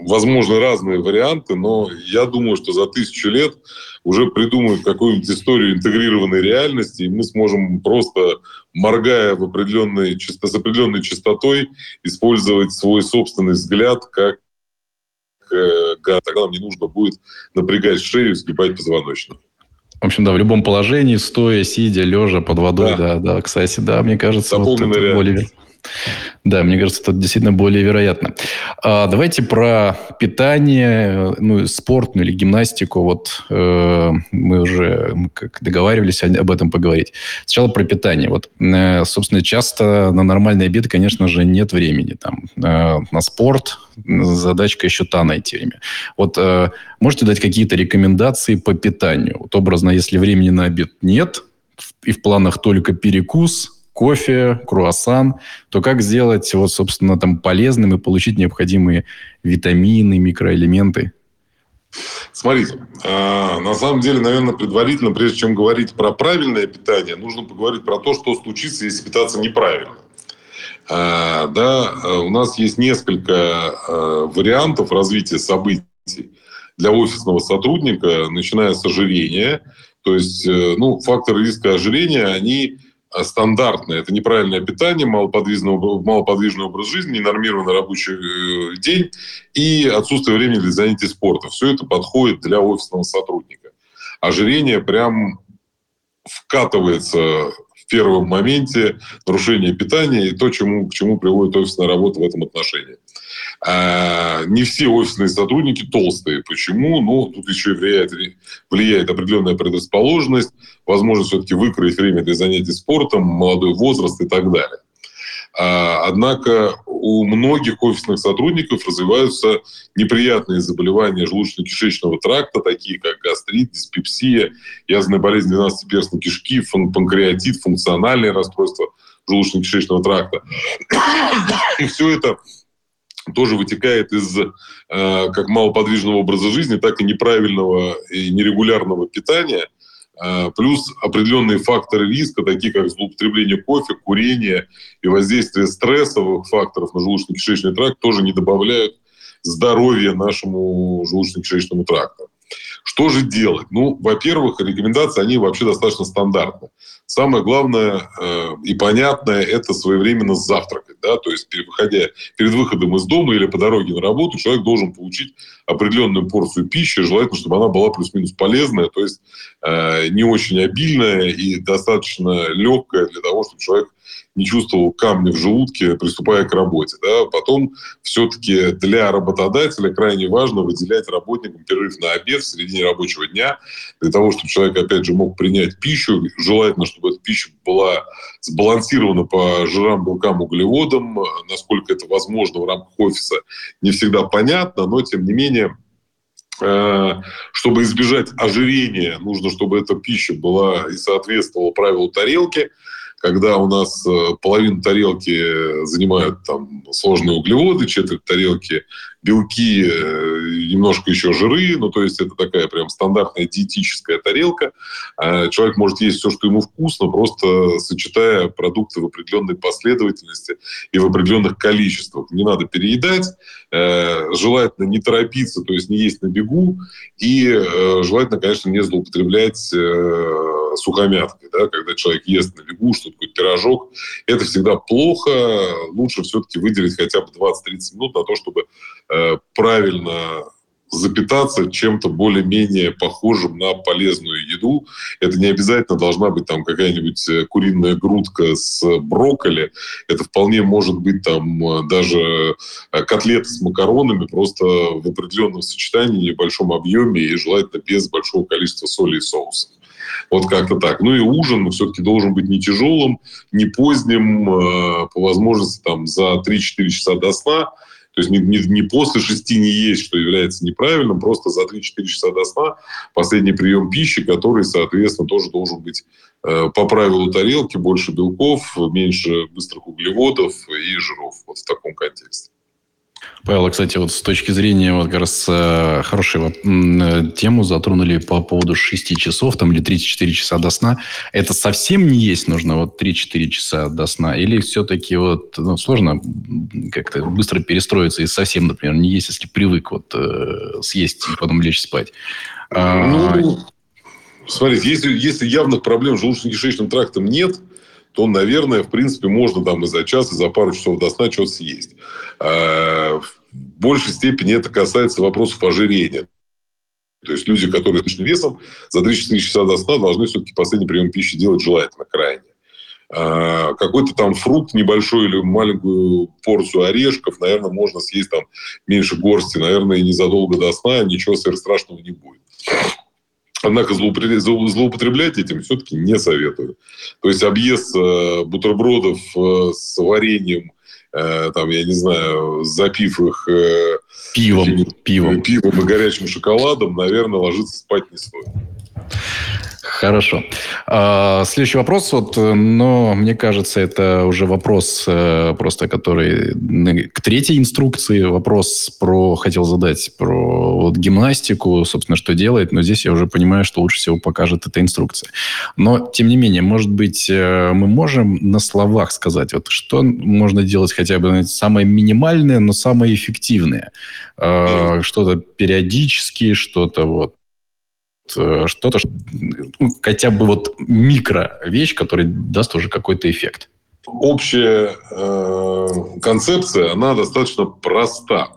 [SPEAKER 2] возможны разные варианты, но я думаю, что за тысячу лет уже придумают какую-нибудь историю интегрированной реальности, и мы сможем просто, моргая в определенной, с определенной частотой, использовать свой собственный взгляд как э, тогда нам не нужно будет напрягать шею, сгибать позвоночник.
[SPEAKER 1] В общем, да, в любом положении, стоя, сидя, лежа, под водой, да, да, да. Кстати, да, мне кажется, вот это более... Да, мне кажется, это действительно более вероятно. А, давайте про питание, ну, спорт ну, или гимнастику. Вот э, мы уже как договаривались об этом поговорить. Сначала про питание. Вот, э, собственно, часто на нормальный обед, конечно же, нет времени. Там, э, на спорт задачка еще та найти время. Вот э, можете дать какие-то рекомендации по питанию? Вот образно, если времени на обед нет, и в планах только перекус – кофе, круассан, то как сделать его, собственно, там полезным и получить необходимые витамины, микроэлементы?
[SPEAKER 2] Смотрите, а, на самом деле, наверное, предварительно, прежде чем говорить про правильное питание, нужно поговорить про то, что случится, если питаться неправильно. А, да, у нас есть несколько а, вариантов развития событий для офисного сотрудника, начиная с ожирения. То есть, э, ну, факторы риска ожирения, они а, стандартное. Это неправильное питание, малоподвижный, малоподвижный образ жизни, ненормированный рабочий э, день и отсутствие времени для занятий спортом. Все это подходит для офисного сотрудника. Ожирение прям вкатывается в первом моменте нарушение питания и то, чему, к чему приводит офисная работа в этом отношении. А, не все офисные сотрудники толстые. Почему? Ну, тут еще и влияет, влияет определенная предрасположенность, возможность все-таки выкроить время для занятий спортом, молодой возраст и так далее. А, однако у многих офисных сотрудников развиваются неприятные заболевания желудочно-кишечного тракта, такие как гастрит, диспепсия, язвенная болезнь 12-перстной кишки, панкреатит, функциональные расстройства желудочно-кишечного тракта. И все это тоже вытекает из э, как малоподвижного образа жизни, так и неправильного и нерегулярного питания, э, плюс определенные факторы риска, такие как злоупотребление кофе, курение и воздействие стрессовых факторов на желудочно-кишечный тракт тоже не добавляют здоровья нашему желудочно-кишечному тракту. Что же делать? Ну, во-первых, рекомендации, они вообще достаточно стандартны. Самое главное э, и понятное – это своевременно завтракать. Да? То есть, переходя, перед выходом из дома или по дороге на работу, человек должен получить определенную порцию пищи, желательно, чтобы она была плюс-минус полезная, то есть э, не очень обильная и достаточно легкая для того, чтобы человек не чувствовал камня в желудке, приступая к работе. Да? Потом все-таки для работодателя крайне важно выделять работникам перерыв на обед в середине рабочего дня, для того, чтобы человек, опять же, мог принять пищу. Желательно, чтобы эта пища была сбалансирована по жирам, белкам, углеводам. Насколько это возможно в рамках офиса, не всегда понятно, но, тем не менее, э, чтобы избежать ожирения, нужно, чтобы эта пища была и соответствовала правилу тарелки – когда у нас э, половину тарелки занимают там сложные углеводы, четверть тарелки белки, э, немножко еще жиры, ну, то есть это такая прям стандартная диетическая тарелка. А человек может есть все, что ему вкусно, просто сочетая продукты в определенной последовательности и в определенных количествах. Не надо переедать, э, желательно не торопиться, то есть не есть на бегу, и э, желательно, конечно, не злоупотреблять сухомяткой, да, когда человек ест на бегу, что такое пирожок, это всегда плохо. Лучше все-таки выделить хотя бы 20-30 минут на то, чтобы э, правильно запитаться чем-то более-менее похожим на полезную еду. Это не обязательно должна быть там какая-нибудь э, куриная грудка с брокколи. Это вполне может быть там э, даже э, котлеты с макаронами, просто в определенном сочетании, небольшом объеме и желательно без большого количества соли и соуса. Вот как-то так. Ну и ужин все-таки должен быть не тяжелым, не поздним, по возможности там за 3-4 часа до сна, то есть не, не, не после шести не есть, что является неправильным, просто за 3-4 часа до сна последний прием пищи, который, соответственно, тоже должен быть э, по правилу тарелки, больше белков, меньше быстрых углеводов и жиров. Вот в таком контексте.
[SPEAKER 1] Павел, кстати, вот с точки зрения вот как раз э, хорошей вот, э, тему затронули по поводу 6 часов там, или 34 часа до сна. Это совсем не есть нужно вот 3-4 часа до сна? Или все-таки вот ну, сложно как-то быстро перестроиться и совсем, например, не есть, если привык вот э, съесть и потом лечь спать?
[SPEAKER 2] А, ну, смотрите, если, если явных проблем с желудочно-кишечным трактом нет – то, наверное, в принципе, можно там и за час, и за пару часов до сна что-то съесть. А, в большей степени это касается вопросов ожирения. То есть люди, которые с весом, за 3-4 часа до сна должны все-таки последний прием пищи делать желательно крайне. А, какой-то там фрукт небольшой или маленькую порцию орешков, наверное, можно съесть там меньше горсти, наверное, и незадолго до сна, ничего сверхстрашного не будет. Однако злоупотреблять этим все-таки не советую. То есть объезд э, бутербродов э, с вареньем, э, там, я не знаю, запив их
[SPEAKER 1] пивом,
[SPEAKER 2] пивом. пивом и горячим шоколадом, наверное, ложиться спать не стоит.
[SPEAKER 1] Хорошо. А, следующий вопрос, вот, но мне кажется, это уже вопрос э, просто, который к третьей инструкции. Вопрос про, хотел задать про вот, гимнастику, собственно, что делает, но здесь я уже понимаю, что лучше всего покажет эта инструкция. Но, тем не менее, может быть, э, мы можем на словах сказать, вот, что можно делать хотя бы самое минимальное, но самое эффективное. А, что-то периодически, что-то вот Э, что-то, ну, хотя бы вот микро вещь, которая даст уже какой-то эффект.
[SPEAKER 2] Общая э, концепция, она достаточно проста.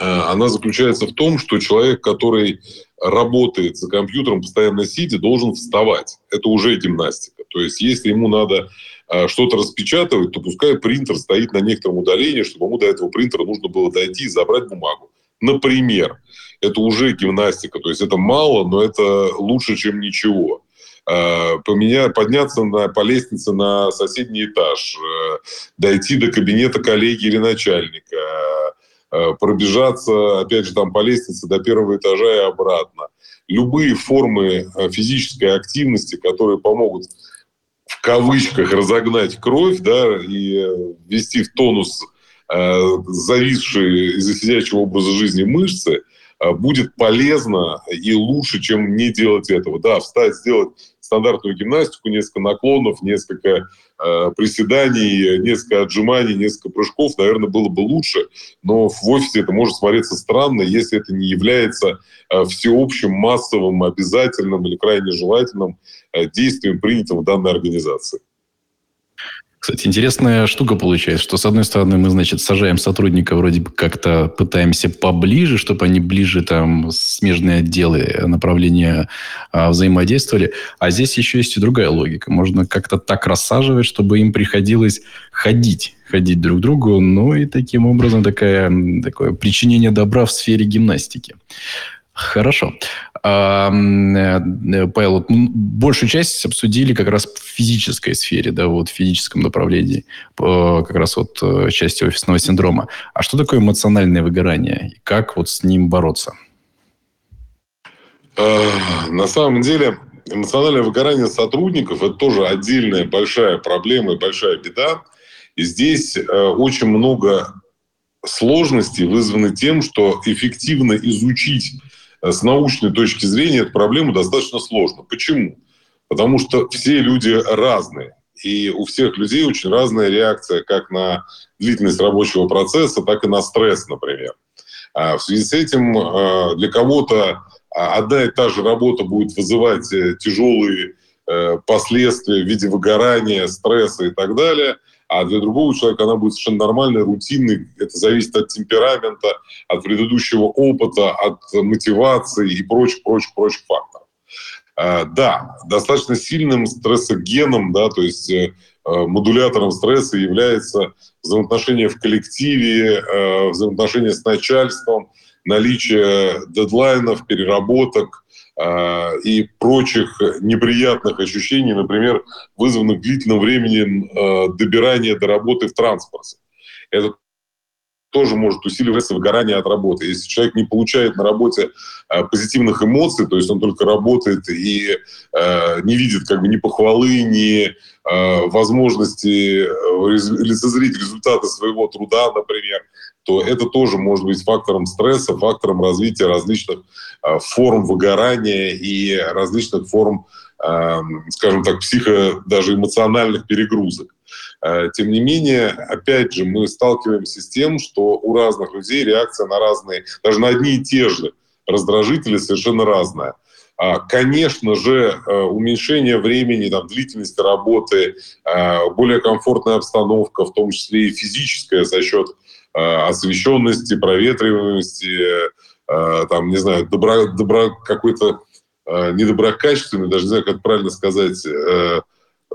[SPEAKER 2] Э, она заключается в том, что человек, который работает за компьютером постоянно сидя, должен вставать. Это уже гимнастика. То есть, если ему надо э, что-то распечатывать, то пускай принтер стоит на некотором удалении, чтобы ему до этого принтера нужно было дойти и забрать бумагу. Например, это уже гимнастика. То есть это мало, но это лучше, чем ничего. А, поменять, подняться на, по лестнице на соседний этаж, э, дойти до кабинета коллеги или начальника, э, пробежаться, опять же, там по лестнице до первого этажа и обратно. Любые формы э, физической активности, которые помогут в кавычках разогнать кровь да, и ввести в тонус зависшие из-за сидячего образа жизни мышцы – будет полезно и лучше, чем не делать этого. Да, встать, сделать стандартную гимнастику, несколько наклонов, несколько э, приседаний, несколько отжиманий, несколько прыжков, наверное, было бы лучше. Но в офисе это может смотреться странно, если это не является э, всеобщим, массовым, обязательным или крайне желательным э, действием, принятым в данной организации.
[SPEAKER 1] Кстати, интересная штука получается, что, с одной стороны, мы, значит, сажаем сотрудника вроде бы как-то пытаемся поближе, чтобы они ближе там смежные отделы, направления а, взаимодействовали. А здесь еще есть и другая логика. Можно как-то так рассаживать, чтобы им приходилось ходить, ходить друг к другу. Ну и таким образом такая, такое причинение добра в сфере гимнастики. Хорошо. Э, Павел, большую часть обсудили как раз в физической сфере, да, вот в физическом направлении, как раз вот э, части офисного синдрома. А что такое эмоциональное выгорание? И как вот с ним бороться?
[SPEAKER 2] На самом деле, эмоциональное выгорание сотрудников – это тоже отдельная большая проблема и большая беда. И здесь э, очень много сложности вызваны тем, что эффективно изучить э, с научной точки зрения эту проблему достаточно сложно. Почему? Потому что все люди разные. И у всех людей очень разная реакция как на длительность рабочего процесса, так и на стресс, например. А в связи с этим э, для кого-то одна и та же работа будет вызывать э, тяжелые последствия в виде выгорания, стресса и так далее – а для другого человека она будет совершенно нормальной, рутинной. Это зависит от темперамента, от предыдущего опыта, от мотивации и прочих, прочих, прочих факторов. А, да, достаточно сильным стрессогеном, да, то есть э, модулятором стресса является взаимоотношения в коллективе, э, взаимоотношения с начальством, наличие дедлайнов, переработок, и прочих неприятных ощущений, например, вызванных длительным временем а, добирания до работы в транспорте. Это тоже может усиливаться выгорание от работы. Если человек не получает на работе э, позитивных эмоций, то есть он только работает и э, не видит как бы ни похвалы, ни э, возможности лицезреть результаты своего труда, например, то это тоже может быть фактором стресса, фактором развития различных форм выгорания и различных форм, э, скажем так, психо, даже эмоциональных перегрузок. Э, тем не менее, опять же, мы сталкиваемся с тем, что у разных людей реакция на разные, даже на одни и те же раздражители совершенно разная. А, конечно же, уменьшение времени, там, длительности работы, более комфортная обстановка, в том числе и физическая за счет Э, освещенности, проветриваемости, э, там, не знаю, добро, добро какой-то э, недоброкачественной, даже не знаю, как правильно сказать,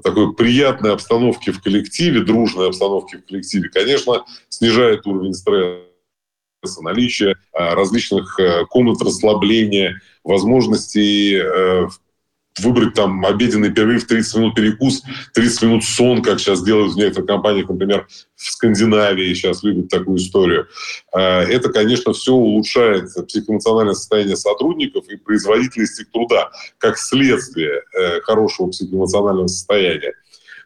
[SPEAKER 2] такой приятной обстановки в коллективе, дружной обстановки в коллективе, конечно, снижает уровень стресса, наличие различных комнат расслабления, возможностей выбрать там обеденный перерыв, 30 минут перекус, 30 минут сон, как сейчас делают в некоторых компаниях, например, в Скандинавии сейчас любят такую историю. А, это, конечно, все улучшает психоэмоциональное состояние сотрудников и производительность их труда, как следствие э, хорошего психоэмоционального состояния.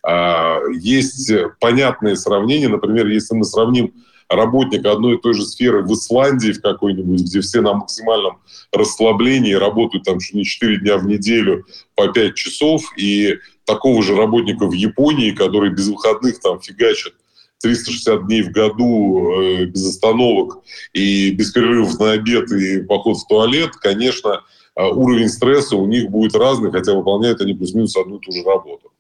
[SPEAKER 2] А, есть понятные сравнения, например, если мы сравним работника одной и той же сферы в Исландии в какой-нибудь, где все на максимальном расслаблении работают там чуть не 4 дня в неделю по 5 часов, и такого же работника в Японии, который без выходных там фигачит 360 дней в году э, без остановок и без перерывов на обед и поход в туалет, конечно, э, уровень стресса у них будет разный, хотя выполняют они плюс-минус одну и ту же работу.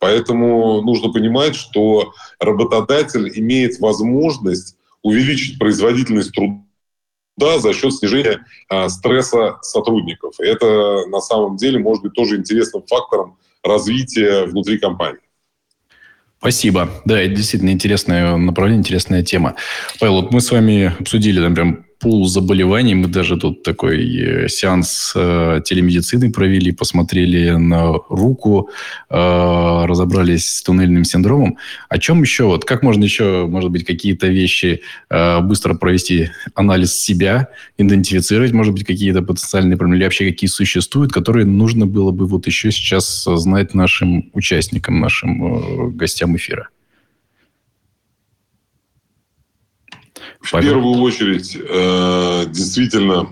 [SPEAKER 2] Поэтому нужно понимать, что работодатель имеет возможность увеличить производительность труда за счет снижения а, стресса сотрудников. Это на самом деле может быть тоже интересным фактором развития внутри компании.
[SPEAKER 1] Спасибо. Да, это действительно интересное направление, интересная тема. Павел, вот мы с вами обсудили, например, пул заболеваний. Мы даже тут такой э, сеанс э, телемедицины провели, посмотрели на руку, э, разобрались с туннельным синдромом. О чем еще? Вот как можно еще, может быть, какие-то вещи э, быстро провести анализ себя, идентифицировать, может быть, какие-то потенциальные проблемы, или вообще какие существуют, которые нужно было бы вот еще сейчас знать нашим участникам, нашим э, гостям эфира?
[SPEAKER 2] В первую очередь, э, действительно,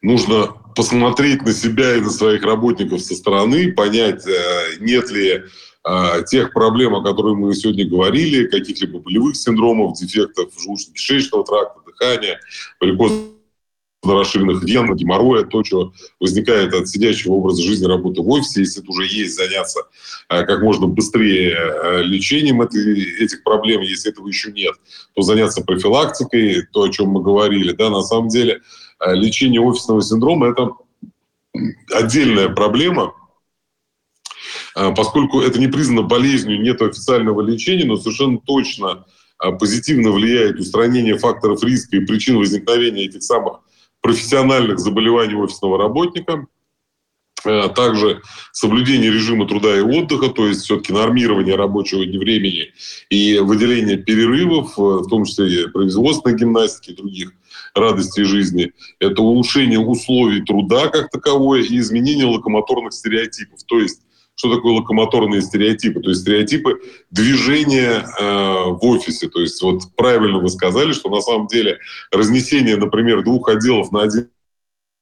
[SPEAKER 2] нужно посмотреть на себя и на своих работников со стороны, понять, э, нет ли э, тех проблем, о которых мы сегодня говорили, каких-либо болевых синдромов, дефектов желудочно-кишечного тракта, дыхания, варикозного расширенных вен, геморроя, то, что возникает от сидящего образа жизни работы в офисе, если это уже есть, заняться э, как можно быстрее э, лечением этих проблем, если этого еще нет, то заняться профилактикой, то, о чем мы говорили. Да, на самом деле э, лечение офисного синдрома – это отдельная проблема, поскольку это не признано болезнью, нет официального лечения, но совершенно точно позитивно влияет устранение факторов риска и причин возникновения этих самых профессиональных заболеваний офисного работника, э, также соблюдение режима труда и отдыха, то есть все-таки нормирование рабочего времени и выделение перерывов, э, в том числе и производственной гимнастики и других радостей жизни. Это улучшение условий труда как таковое и изменение локомоторных стереотипов. То есть что такое локомоторные стереотипы. То есть стереотипы движения э, в офисе. То есть вот правильно вы сказали, что на самом деле разнесение, например, двух отделов на один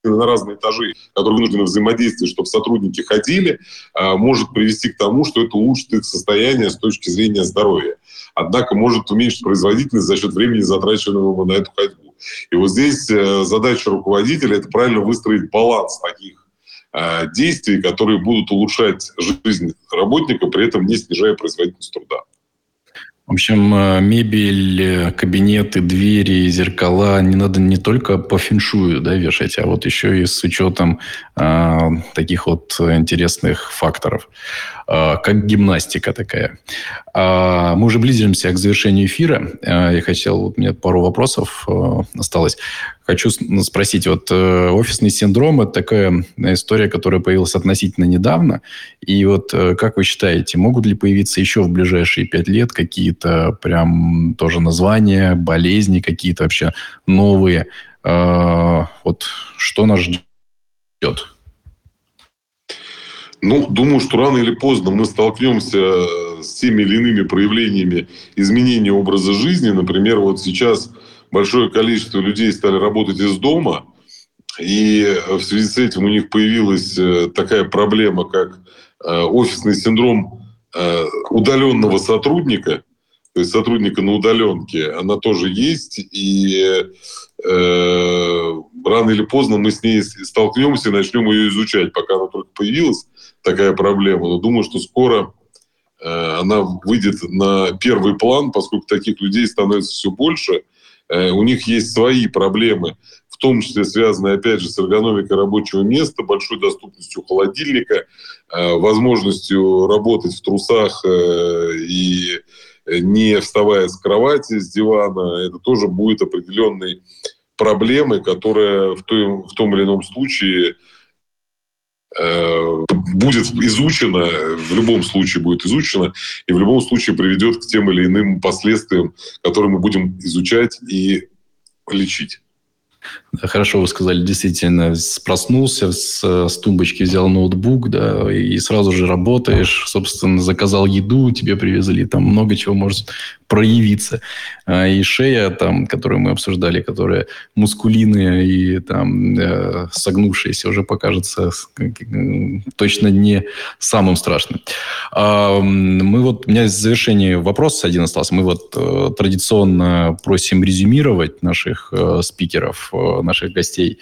[SPEAKER 2] на разные этажи, которые вынуждены взаимодействовать, чтобы сотрудники ходили, э, может привести к тому, что это улучшит их состояние с точки зрения здоровья. Однако может уменьшить производительность за счет времени, затраченного на эту ходьбу. И вот здесь э, задача руководителя – это правильно выстроить баланс таких действий, которые будут улучшать жизнь работника, при этом не снижая производительность труда.
[SPEAKER 1] В общем, э, мебель, э, кабинеты, двери, зеркала не надо не только по феншую да, вешать, а вот еще и с учетом э, таких вот интересных факторов, э, как гимнастика такая. Э, мы уже близимся к завершению эфира. Э, я хотел, вот у меня пару вопросов э, осталось. Хочу спросить, вот э, офисный синдром – это такая история, которая появилась относительно недавно. И вот э, как вы считаете, могут ли появиться еще в ближайшие пять лет какие-то прям тоже названия, болезни какие-то вообще новые? Э, вот что нас ждет?
[SPEAKER 2] Ну, думаю, что рано или поздно мы столкнемся с теми или иными проявлениями изменения образа жизни. Например, вот сейчас большое количество людей стали работать из дома, и в связи с этим у них появилась э, такая проблема, как э, офисный синдром э, удаленного сотрудника, то есть сотрудника на удаленке, она тоже есть, и э, рано или поздно мы с ней столкнемся и начнем ее изучать, пока она только появилась, такая проблема. Но думаю, что скоро э, она выйдет на первый план, поскольку таких людей становится все больше – у них есть свои проблемы, в том числе связанные, опять же, с эргономикой рабочего места, большой доступностью холодильника, э, возможностью работать в трусах э, и не вставая с кровати, с дивана. Это тоже будет определенной проблемой, которая в том, в том или ином случае Э, будет изучено, в любом случае будет изучено, и в любом случае приведет к тем или иным последствиям, которые мы будем изучать и лечить.
[SPEAKER 1] Хорошо вы сказали, действительно, проснулся, с, с тумбочки взял ноутбук, да, и сразу же работаешь, собственно, заказал еду, тебе привезли, там много чего может проявиться. А, и шея, там, которую мы обсуждали, которая мускулиная и там э, согнувшаяся, уже покажется точно не самым страшным. А, мы вот, у меня в завершении вопрос один остался. Мы вот э, традиционно просим резюмировать наших э, спикеров, наших гостей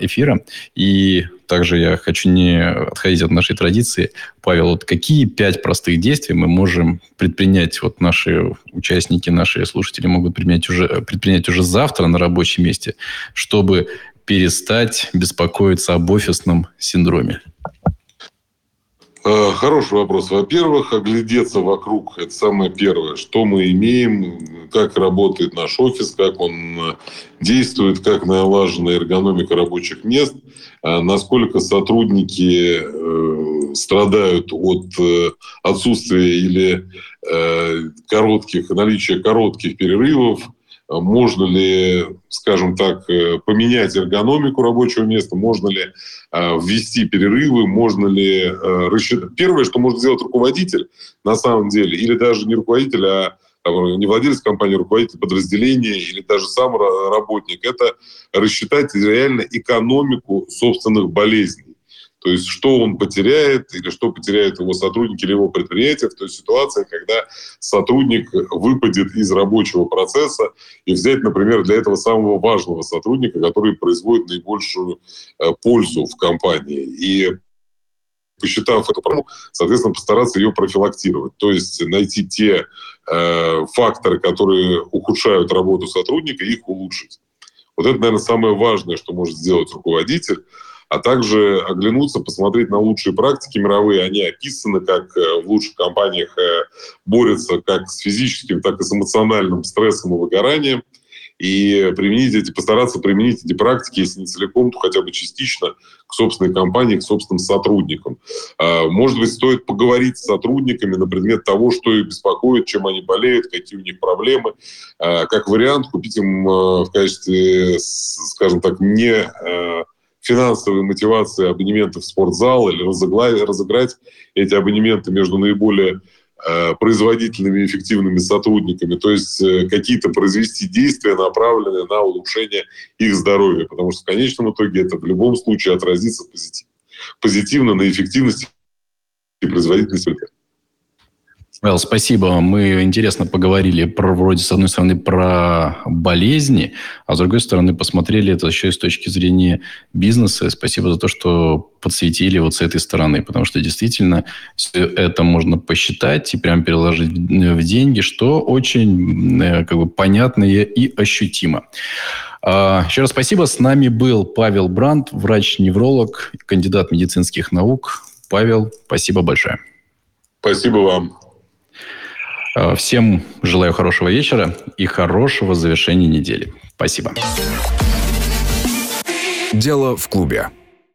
[SPEAKER 1] эфира. И также я хочу не отходить от нашей традиции. Павел, вот какие пять простых действий мы можем предпринять, вот наши участники, наши слушатели могут предпринять уже, предпринять уже завтра на рабочем месте, чтобы перестать беспокоиться об офисном синдроме?
[SPEAKER 2] Э, хороший вопрос. Во-первых, оглядеться вокруг. Это самое первое. Что мы имеем, как работает наш офис, как он э, действует, как налажена эргономика рабочих мест, э, насколько сотрудники страдают от отсутствия или коротких, наличия коротких перерывов, можно ли, скажем так, э, поменять эргономику рабочего места, можно ли э, ввести перерывы, можно ли э, рассчитать. Первое, что может сделать руководитель на самом деле, или даже не руководитель, а не владелец компании, а руководитель подразделения или даже сам работник, это рассчитать реально экономику собственных болезней. То есть, что он потеряет или что потеряют его сотрудники или его предприятие в той ситуации, когда сотрудник выпадет из рабочего процесса и взять, например, для этого самого важного сотрудника, который производит наибольшую э, пользу в компании. И посчитав эту проблему, соответственно, постараться ее профилактировать. То есть найти те э, факторы, которые ухудшают работу сотрудника, их улучшить. Вот это, наверное, самое важное, что может сделать руководитель а также оглянуться, посмотреть на лучшие практики мировые. Они описаны, как э, в лучших компаниях э, борются как с физическим, так и с эмоциональным стрессом и выгоранием. И применить эти, постараться применить эти практики, если не целиком, то хотя бы частично к собственной компании, к собственным сотрудникам. А, может быть, стоит поговорить с сотрудниками на предмет того, что их беспокоит, чем они болеют, какие у них проблемы. А, как вариант, купить им э, в качестве, скажем так, не финансовой мотивации абонементов в спортзал или разыграть эти абонементы между наиболее Э, производительными эффективными сотрудниками, то есть э, какие-то произвести действия, направленные на улучшение их здоровья, потому что в конечном итоге это в любом случае отразится позитивно, позитивно на эффективности и производительности
[SPEAKER 1] Well, спасибо. Мы интересно поговорили про, вроде, с одной стороны, про болезни, а с другой стороны, посмотрели это еще и с точки зрения бизнеса. Спасибо за то, что подсветили вот с этой стороны, потому что действительно все это можно посчитать и прям переложить в деньги, что очень э, как бы понятно и ощутимо. А, еще раз спасибо. С нами был Павел Брандт, врач-невролог, кандидат медицинских наук. Павел, спасибо большое.
[SPEAKER 2] Спасибо вам.
[SPEAKER 1] Э, всем желаю хорошего вечера и хорошего завершения недели. Спасибо.
[SPEAKER 3] Дело в клубе.